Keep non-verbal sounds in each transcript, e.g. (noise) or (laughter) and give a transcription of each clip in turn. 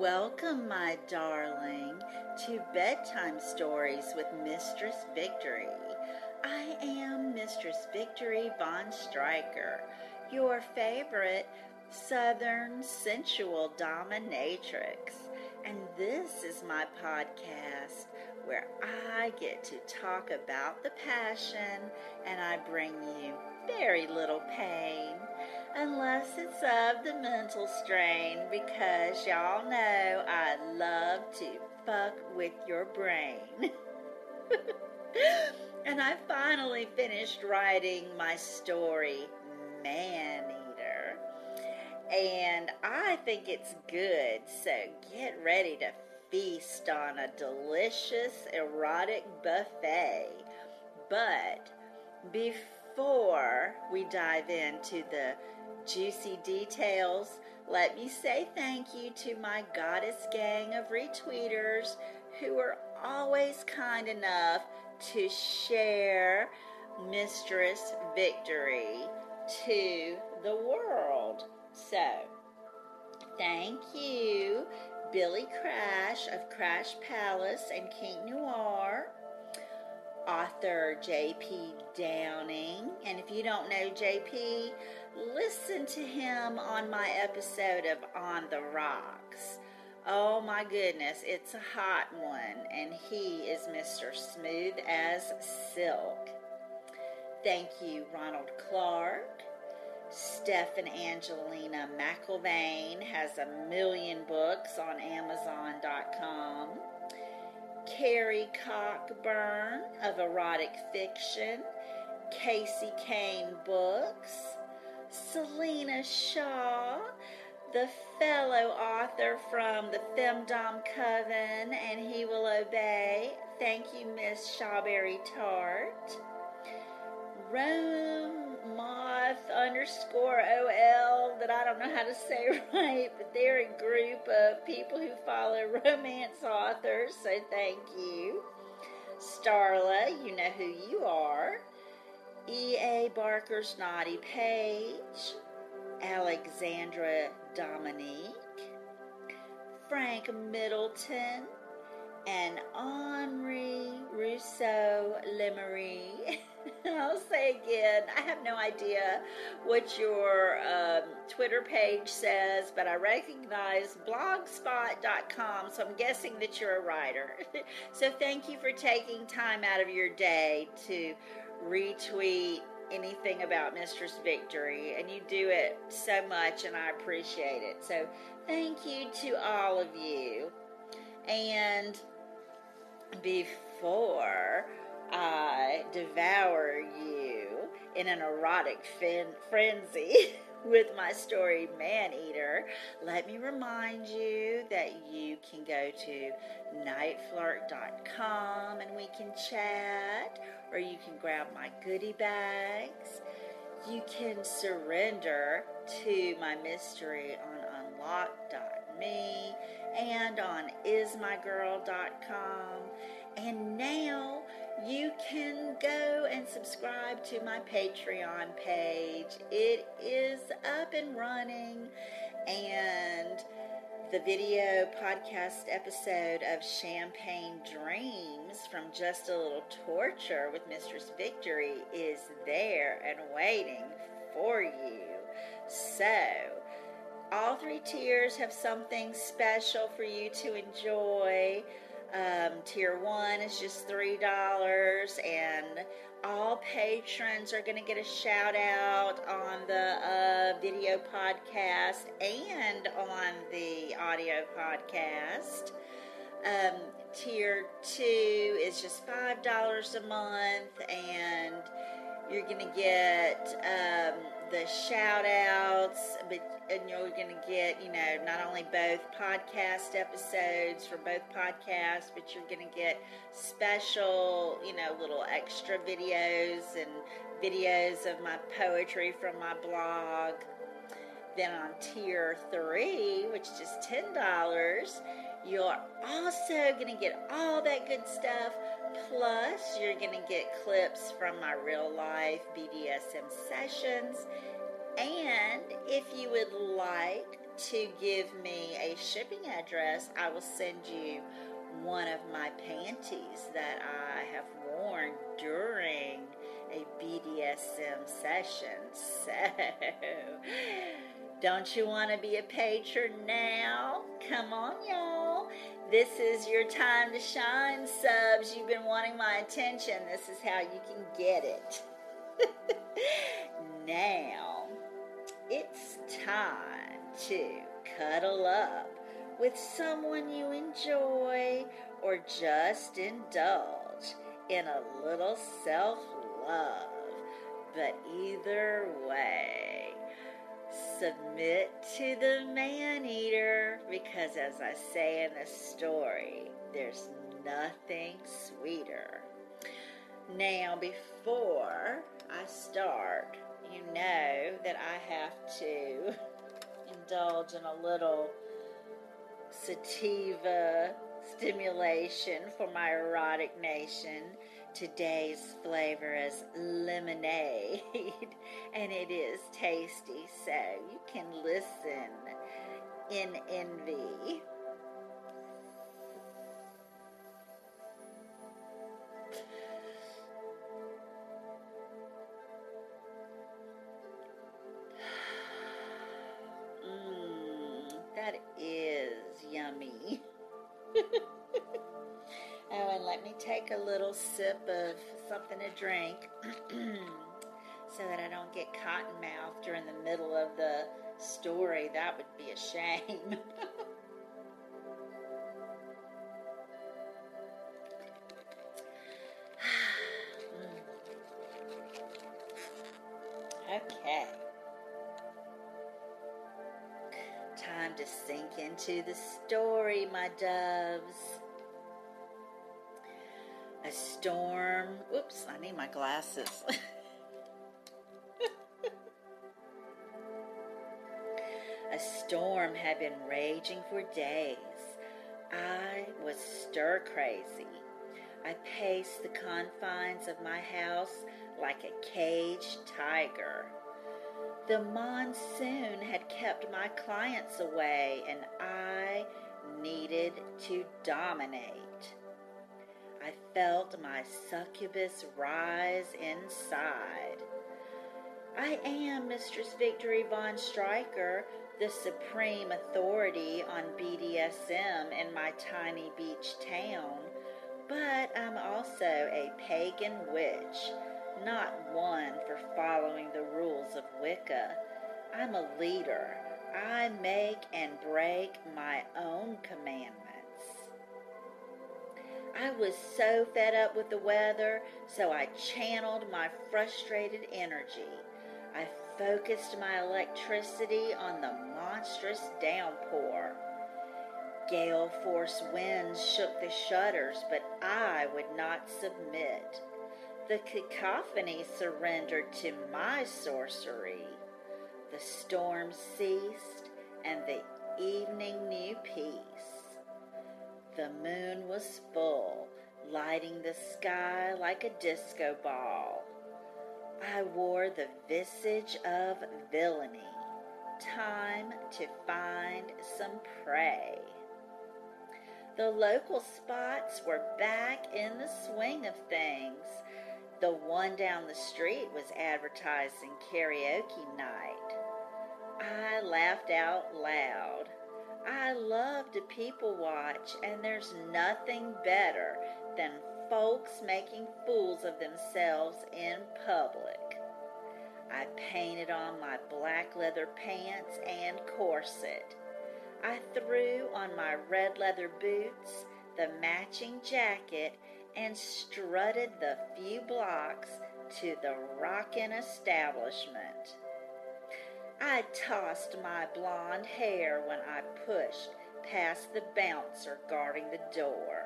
Welcome, my darling, to Bedtime Stories with Mistress Victory. I am Mistress Victory Von Stryker, your favorite Southern sensual dominatrix. And this is my podcast where I get to talk about the passion and I bring you very little pain unless it's of the mental strain, because y'all know I love to fuck with your brain. (laughs) and I finally finished writing my story, Man Eater. And I think it's good, so get ready to feast on a delicious erotic buffet. But before we dive into the juicy details, let me say thank you to my goddess gang of retweeters who are always kind enough to share Mistress Victory to the world. So, thank you, Billy Crash of Crash Palace and King Noir author J.P. Downing. And if you don't know J.P., listen to him on my episode of On the Rocks. Oh my goodness, it's a hot one, and he is Mr. Smooth as Silk. Thank you, Ronald Clark. Steph and Angelina McIlvaine has a million books on Amazon.com. Carrie Cockburn of Erotic Fiction, Casey Kane Books, Selena Shaw, the fellow author from the Femdom Coven and He Will Obey. Thank you, Miss Shawberry Tart. Rome underscore OL that I don't know how to say (laughs) right, but they're a group of people who follow romance authors, so thank you. Starla, you know who you are. E.A. Barker's Naughty Page. Alexandra Dominique. Frank Middleton. And Henri Rousseau Lemery. (laughs) (laughs) I'll say again, I have no idea what your um, Twitter page says, but I recognize blogspot.com, so I'm guessing that you're a writer. (laughs) so thank you for taking time out of your day to retweet anything about Mistress Victory, and you do it so much, and I appreciate it. So thank you to all of you. And before I devour you in an erotic fin- frenzy (laughs) with my story Man Eater, let me remind you that you can go to nightflirt.com and we can chat, or you can grab my goodie bags. You can surrender to my mystery on unlock.me and on ismygirl.com. And now you can go and subscribe to my Patreon page. It is up and running, and the video podcast episode of Champagne Dreams from Just a Little Torture with Mistress Victory is there and waiting for you. So, all three tiers have something special for you to enjoy. Um, tier one is just $3, and all patrons are going to get a shout out on the uh, video podcast and on the audio podcast. Um, tier two is just $5 a month, and you're going to get um, the shout outs, but and you're going to get, you know, not only both podcast episodes for both podcasts, but you're going to get special, you know, little extra videos and videos of my poetry from my blog. Then on tier three, which is just $10, you're also going to get all that good stuff. Plus, you're going to get clips from my real life BDSM sessions and if you would like to give me a shipping address, I will send you one of my panties that I have worn during a BDSM session. (laughs) So, don't you want to be a patron now? Come on, y'all. This is your time to shine, subs. You've been wanting my attention. This is how you can get it. (laughs) now, it's time to cuddle up with someone you enjoy or just indulge in a little self love. But either way, submit to the man eater because, as I say in the story, there's nothing sweeter. Now, before I start, you know that I have to (laughs) indulge in a little sativa stimulation for my erotic nation. Today's flavor is lemonade, (laughs) and it is tasty, so you can listen in envy. Don't get cotton mouth during the middle of the story. That would be a shame. (sighs) okay. Time to sink into the story, my doves. A storm. Oops, I need my glasses. (laughs) storm had been raging for days. I was stir crazy. I paced the confines of my house like a caged tiger. The monsoon had kept my clients away, and I needed to dominate. I felt my succubus rise inside. I am Mistress Victory Von Stryker, the supreme authority on BDSM in my tiny beach town, but I'm also a pagan witch, not one for following the rules of Wicca. I'm a leader. I make and break my own commandments. I was so fed up with the weather, so I channeled my frustrated energy. I focused my electricity on the monstrous downpour. Gale force winds shook the shutters, but I would not submit. The cacophony surrendered to my sorcery. The storm ceased, and the evening knew peace. The moon was full, lighting the sky like a disco ball. I wore the visage of villainy. Time to find some prey. The local spots were back in the swing of things. The one down the street was advertising karaoke night. I laughed out loud. I love to people watch, and there's nothing better than folks making fools of themselves in public. I painted on my black leather pants and corset. I threw on my red leather boots, the matching jacket, and strutted the few blocks to the rockin' establishment. I tossed my blonde hair when I pushed past the bouncer guarding the door.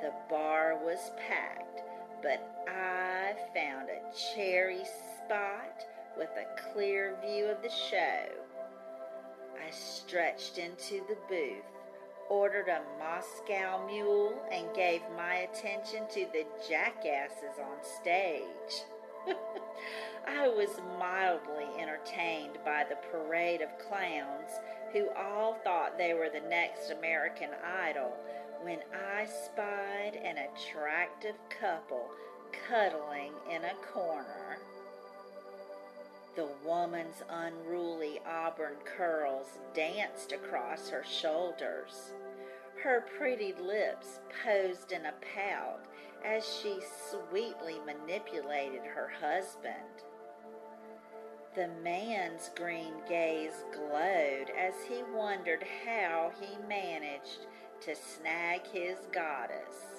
The bar was packed, but I found a cherry spot with a clear view of the show. I stretched into the booth, ordered a Moscow mule, and gave my attention to the jackasses on stage. (laughs) I was mildly entertained by the parade of clowns who all thought they were the next American Idol when I spied an attractive couple cuddling in a corner. The woman's unruly auburn curls danced across her shoulders. Her pretty lips posed in a pout as she sweetly manipulated her husband. The man's green gaze glowed as he wondered how he managed to snag his goddess.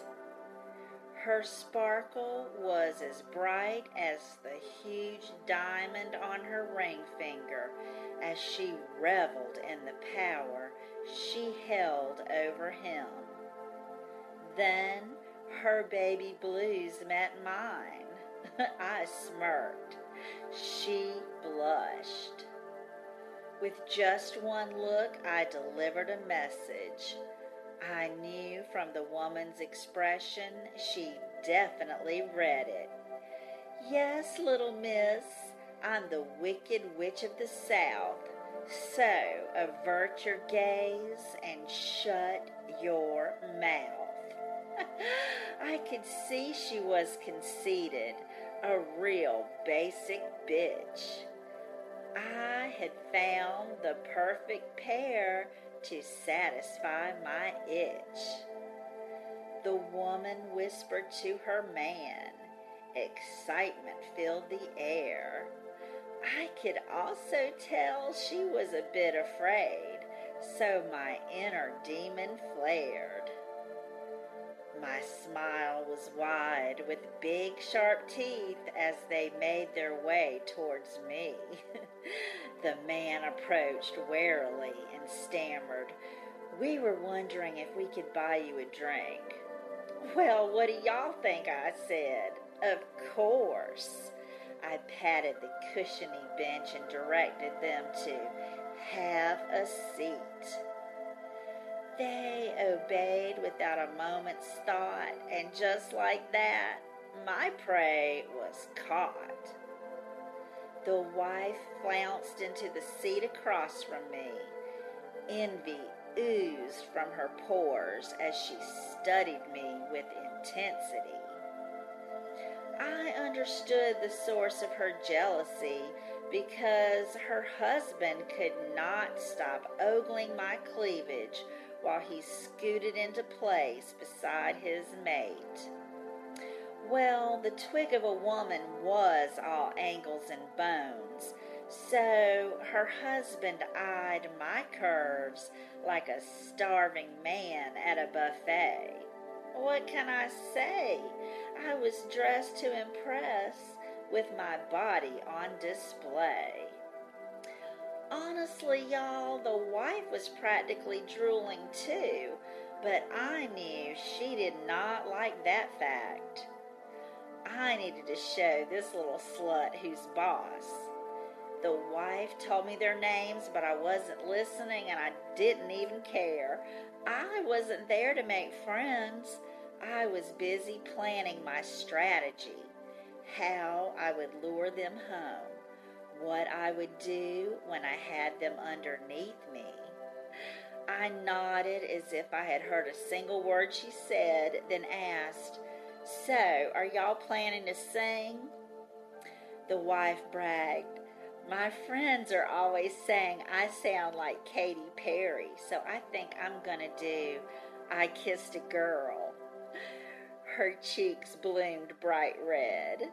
Her sparkle was as bright as the huge diamond on her ring finger as she reveled in the power she held over him. Then her baby blues met mine. (laughs) I smirked. She blushed. With just one look, I delivered a message. I knew from the woman's expression she definitely read it. Yes, little miss, I'm the wicked witch of the South. So avert your gaze and shut your mouth. (laughs) I could see she was conceited, a real basic bitch. I had found the perfect pair to satisfy my itch. The woman whispered to her man. Excitement filled the air. I could also tell she was a bit afraid, so my inner demon flared. My smile was wide with big sharp teeth as they made their way towards me. (laughs) the man approached warily and stammered, We were wondering if we could buy you a drink. Well, what do y'all think I said? Of course. I patted the cushiony bench and directed them to have a seat. They obeyed without a moment's thought, and just like that, my prey was caught. The wife flounced into the seat across from me. Envy oozed from her pores as she studied me with intensity. I understood the source of her jealousy because her husband could not stop ogling my cleavage while he scooted into place beside his mate. Well, the twig of a woman was all angles and bones, so her husband eyed my curves like a starving man at a buffet. What can I say? I was dressed to impress with my body on display. Honestly, y'all, the wife was practically drooling too, but I knew she did not like that fact. I needed to show this little slut who's boss. The wife told me their names, but I wasn't listening and I didn't even care. I wasn't there to make friends. I was busy planning my strategy, how I would lure them home what I would do when I had them underneath me. I nodded as if I had heard a single word she said, then asked, So, are y'all planning to sing? The wife bragged, My friends are always saying I sound like Katy Perry, so I think I'm gonna do I Kissed a Girl. Her cheeks bloomed bright red.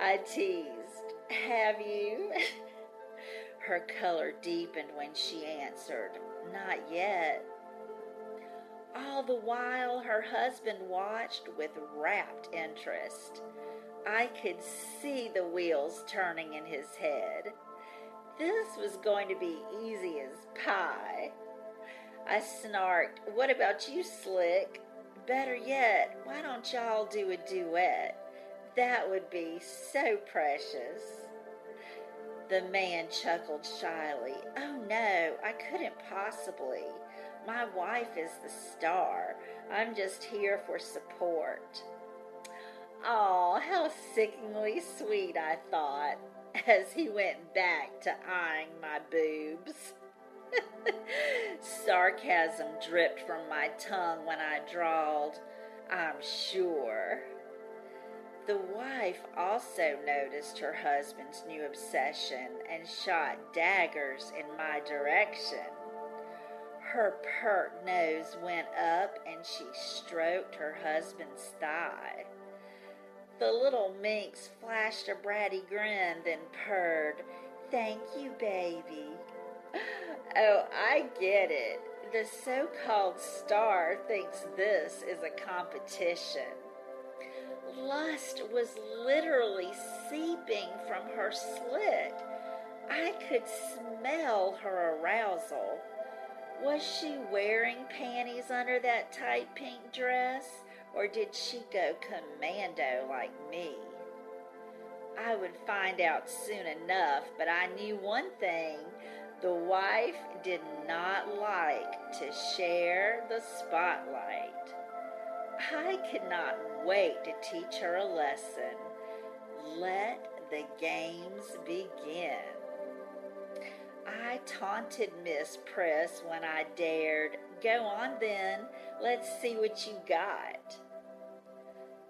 I teased, have you? Her color deepened when she answered, Not yet. All the while, her husband watched with rapt interest. I could see the wheels turning in his head. This was going to be easy as pie. I snarked, What about you, Slick? Better yet, why don't y'all do a duet? That would be so precious. The man chuckled shyly. Oh no, I couldn't possibly. My wife is the star. I'm just here for support. Oh, how sickeningly sweet, I thought, as he went back to eyeing my boobs. (laughs) Sarcasm dripped from my tongue when I drawled, I'm sure. The wife also noticed her husband's new obsession and shot daggers in my direction. Her pert nose went up and she stroked her husband's thigh. The little minx flashed a bratty grin, then purred, Thank you, baby. (laughs) Oh, I get it. The so called star thinks this is a competition. Lust was literally seeping from her slit. I could smell her arousal. Was she wearing panties under that tight pink dress, or did she go commando like me? I would find out soon enough, but I knew one thing the wife did not like to share the spotlight. I cannot wait to teach her a lesson. Let the games begin. I taunted Miss Press when I dared. Go on then, let's see what you got.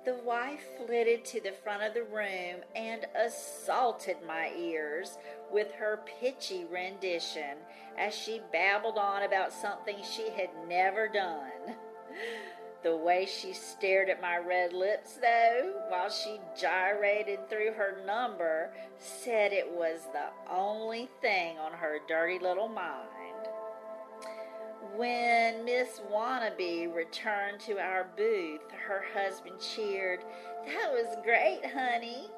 The wife flitted to the front of the room and assaulted my ears with her pitchy rendition as she babbled on about something she had never done. The way she stared at my red lips, though, while she gyrated through her number, said it was the only thing on her dirty little mind. When Miss Wannabe returned to our booth, her husband cheered, That was great, honey.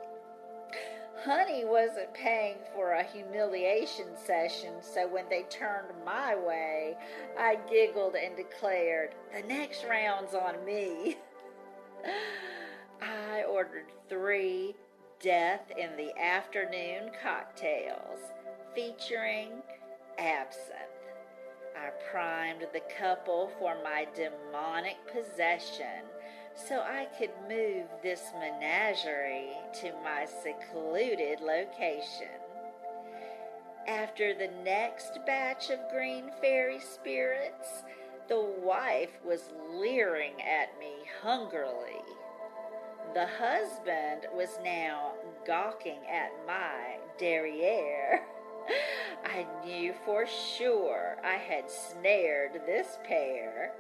Honey wasn't paying for a humiliation session, so when they turned my way, I giggled and declared, The next round's on me. (laughs) I ordered three death in the afternoon cocktails featuring absinthe. I primed the couple for my demonic possession so I could move this menagerie to my secluded location. After the next batch of green fairy spirits, the wife was leering at me hungrily. The husband was now gawking at my derriere. (laughs) I knew for sure I had snared this pair.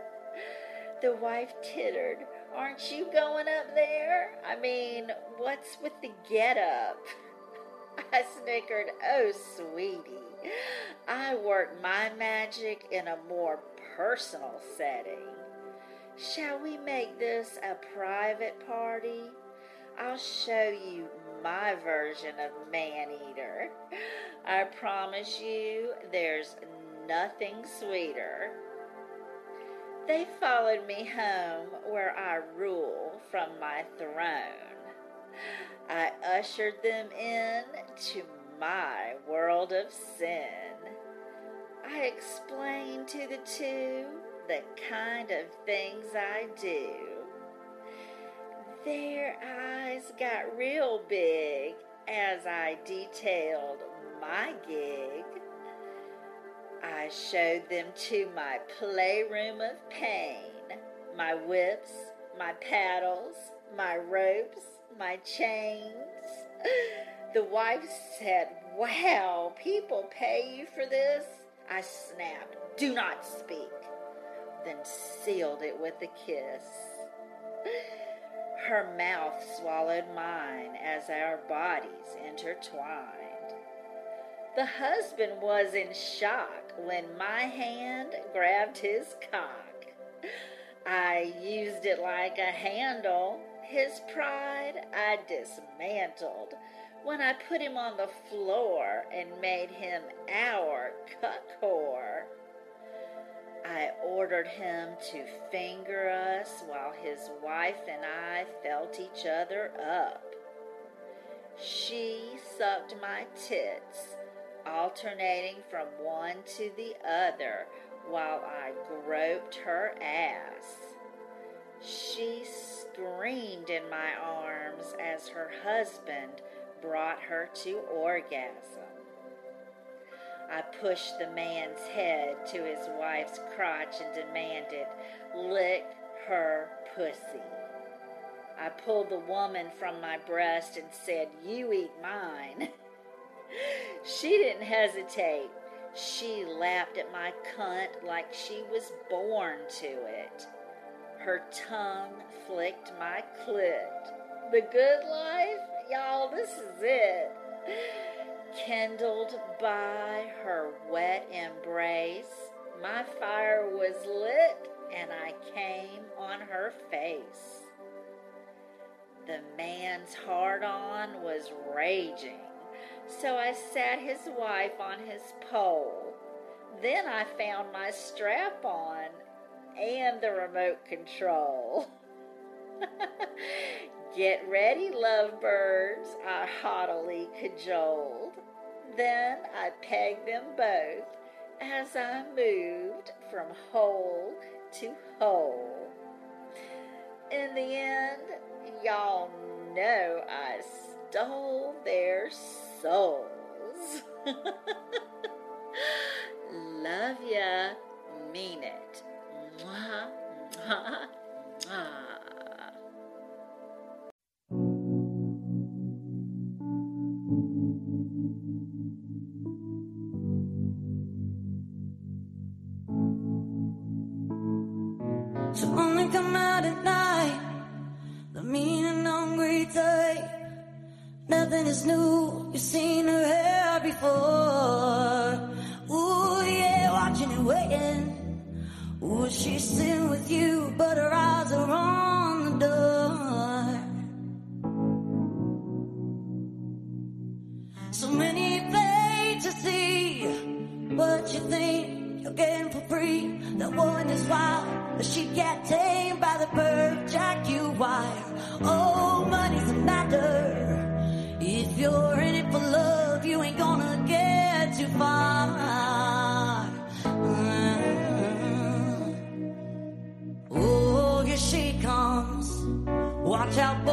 The wife tittered, Aren't you going up there? I mean, what's with the get up? (laughs) I snickered, Oh, sweetie, I work my magic in a more personal setting. Shall we make this a private party? I'll show you my version of man eater. I promise you there's nothing sweeter. They followed me home where I rule from my throne. I ushered them in to my world of sin. I explained to the two the kind of things I do. Their eyes got real big as I detailed my gig. I showed them to my playroom of pain, my whips, my paddles, my ropes, my chains. (gasps) The wife said, Wow, people pay you for this? I snapped, Do not speak, then sealed it with a kiss. Her mouth swallowed mine as our bodies intertwined. The husband was in shock when my hand grabbed his cock. I used it like a handle. His pride I dismantled when I put him on the floor and made him our cuck whore. I ordered him to finger us while his wife and I felt each other up. She sucked my tits alternating from one to the other while I groped her ass. She screamed in my arms as her husband brought her to orgasm. I pushed the man's head to his wife's crotch and demanded, Lick her pussy. I pulled the woman from my breast and said, You eat mine. (laughs) she didn't hesitate. She laughed at my cunt like she was born to it. Her tongue flicked my clit. The good life? Y'all, this is it. Kindled by her wet embrace, my fire was lit and I came on her face. The man's hard on was raging, so I sat his wife on his pole. Then I found my strap on and the remote control. (laughs) Get ready, lovebirds, I haughtily cajoled. Then I pegged them both as I moved from hole to hole. In the end, y'all know I stole their souls. (laughs) Love ya, mean it. Mwah, mwah, mwah. So only come out at night, the. Nothing is new, you've seen her hair before. Ooh, yeah, watching and waiting. Ooh, she's sitting with you, but her eyes are on the door. So many things to see, but you think you're getting for free. That woman is wild, but she get tamed Watch out,